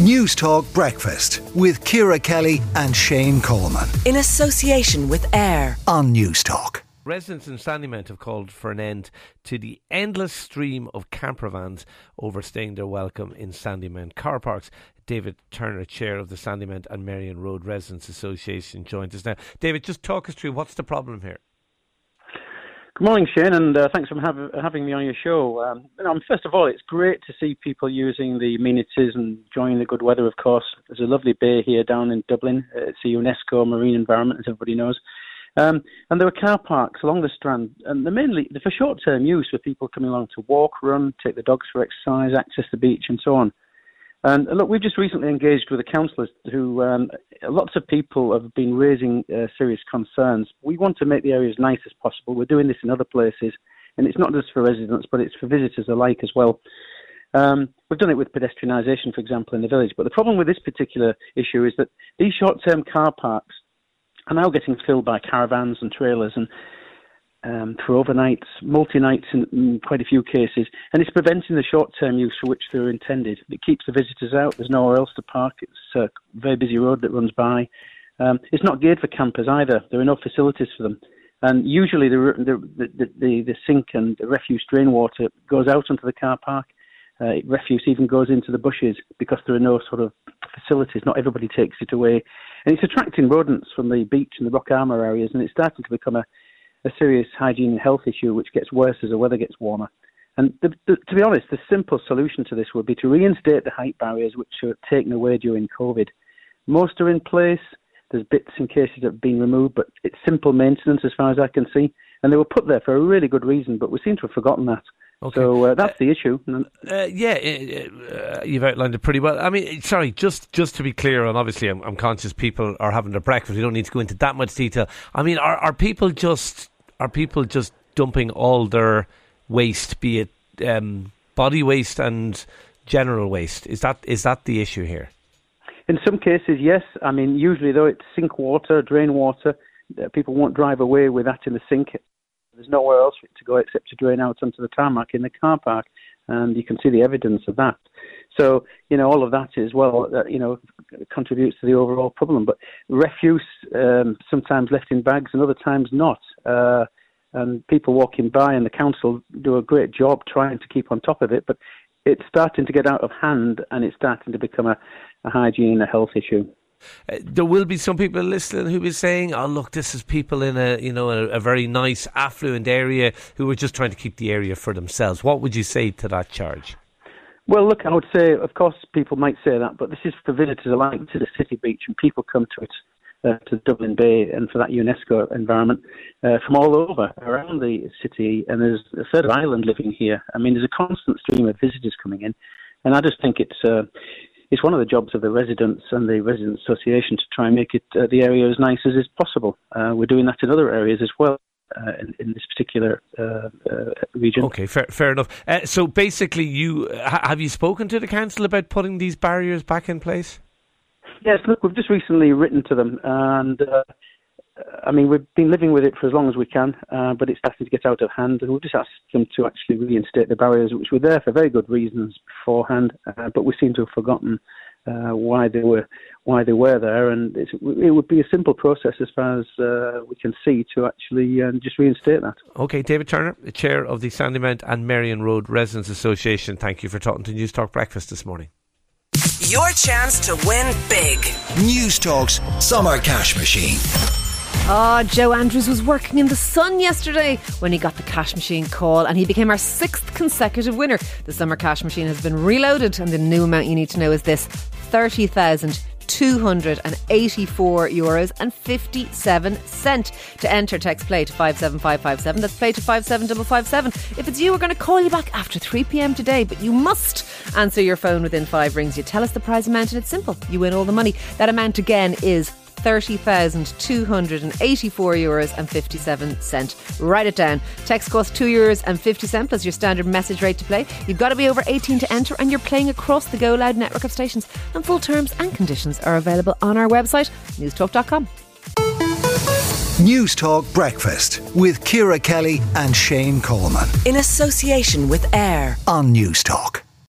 News Talk Breakfast with Ciara Kelly and Shane Coleman. In association with AIR on News Talk. Residents in Sandymount have called for an end to the endless stream of camper vans overstaying their welcome in Sandymount car parks. David Turner, chair of the Sandymount and Merrion Road Residents Association, joins us now. David, just talk us through what's the problem here. Good morning, Shane, and uh, thanks for have, having me on your show. Um, um, first of all, it's great to see people using the amenities and enjoying the good weather, of course. There's a lovely bay here down in Dublin. It's a UNESCO marine environment, as everybody knows. Um, and there are car parks along the Strand, and they're mainly they're for short-term use for people coming along to walk, run, take the dogs for exercise, access the beach, and so on. And look, we've just recently engaged with the councillors who, um, lots of people have been raising uh, serious concerns. We want to make the area as nice as possible. We're doing this in other places, and it's not just for residents, but it's for visitors alike as well. Um, we've done it with pedestrianisation, for example, in the village. But the problem with this particular issue is that these short-term car parks are now getting filled by caravans and trailers, and um, for overnights, multi-nights in, in, quite a few cases, and it's preventing the short-term use for which they're intended. It keeps the visitors out. There's nowhere else to park. It's a very busy road that runs by. Um, it's not geared for campers either. There are no facilities for them. And usually the, the, the, the, the sink and the refuse drain water goes out onto the car park. Uh, refuse even goes into the bushes because there are no sort of facilities. Not everybody takes it away. And it's attracting rodents from the beach and the rock armour areas, and it's starting to become a, a serious hygiene and health issue, which gets worse as the weather gets warmer. And the, the, to be honest, the simple solution to this would be to reinstate the height barriers which were taken away during COVID. Most are in place. There's bits and cases that have been removed, but it's simple maintenance as far as I can see. And they were put there for a really good reason, but we seem to have forgotten that. Okay. So uh, that's the issue. Uh, yeah, uh, you've outlined it pretty well. I mean, sorry, just just to be clear, and obviously I'm, I'm, conscious people are having their breakfast. We don't need to go into that much detail. I mean, are, are people just are people just dumping all their waste, be it um, body waste and general waste? Is that is that the issue here? In some cases, yes. I mean, usually though, it's sink water, drain water. Uh, people won't drive away with that in the sink. There's nowhere else for it to go except to drain out onto the tarmac in the car park, and you can see the evidence of that. So, you know, all of that as well, uh, you know, contributes to the overall problem. But refuse, um, sometimes left in bags and other times not. Uh, and people walking by and the council do a great job trying to keep on top of it, but it's starting to get out of hand and it's starting to become a, a hygiene and a health issue. Uh, there will be some people listening who be saying, "Oh, look, this is people in a you know a, a, very nice affluent area who are just trying to keep the area for themselves." What would you say to that charge? Well, look, I would say, of course, people might say that, but this is for visitors alike to the city beach, and people come to it, uh, to Dublin Bay, and for that UNESCO environment uh, from all over around the city. And there's a third of Ireland living here. I mean, there's a constant stream of visitors coming in, and I just think it's uh, it's one of the jobs of the residents and the resident association to try and make it uh, the area as nice as is possible. Uh, we're doing that in other areas as well uh, in, in, this particular uh, uh, region. Okay, fair, fair enough. Uh, so basically, you ha- have you spoken to the council about putting these barriers back in place? Yes, look, we've just recently written to them, and uh, I mean we've been living with it for as long as we can, uh, but it's starting to get out of hand, and we've just asked them to actually reinstate the barriers, which were there for very good reasons beforehand, but we seem to have forgotten uh, why they were why they were there, and it would be a simple process as far as uh, we can see to actually um, just reinstate that. Okay, David Turner, the chair of the Sandymount and Merrion Road Residents Association. Thank you for talking to News Talk Breakfast this morning. Your chance to win big. News Talk's Summer Cash Machine. Oh, Joe Andrews was working in the sun yesterday when he got the cash machine call and he became our sixth consecutive winner. The summer cash machine has been reloaded and the new amount you need to know is this 30,000 284 euros and 57 cent to enter text play to 57557 that's play to 57557 if it's you we're going to call you back after 3pm today but you must answer your phone within five rings. You tell us the prize amount and it's simple. You win all the money. That amount again is 30,284 euros and 57 cent. Write it down. Text costs 2 euros and 50 cent plus your standard message rate to play. You've got to be over 18 to enter and you're playing across the Go Loud network of stations. And full terms and conditions are available on our website, newstalk.com. News Talk Breakfast with Ciara Kelly and Shane Coleman. In association with AIR on News Talk.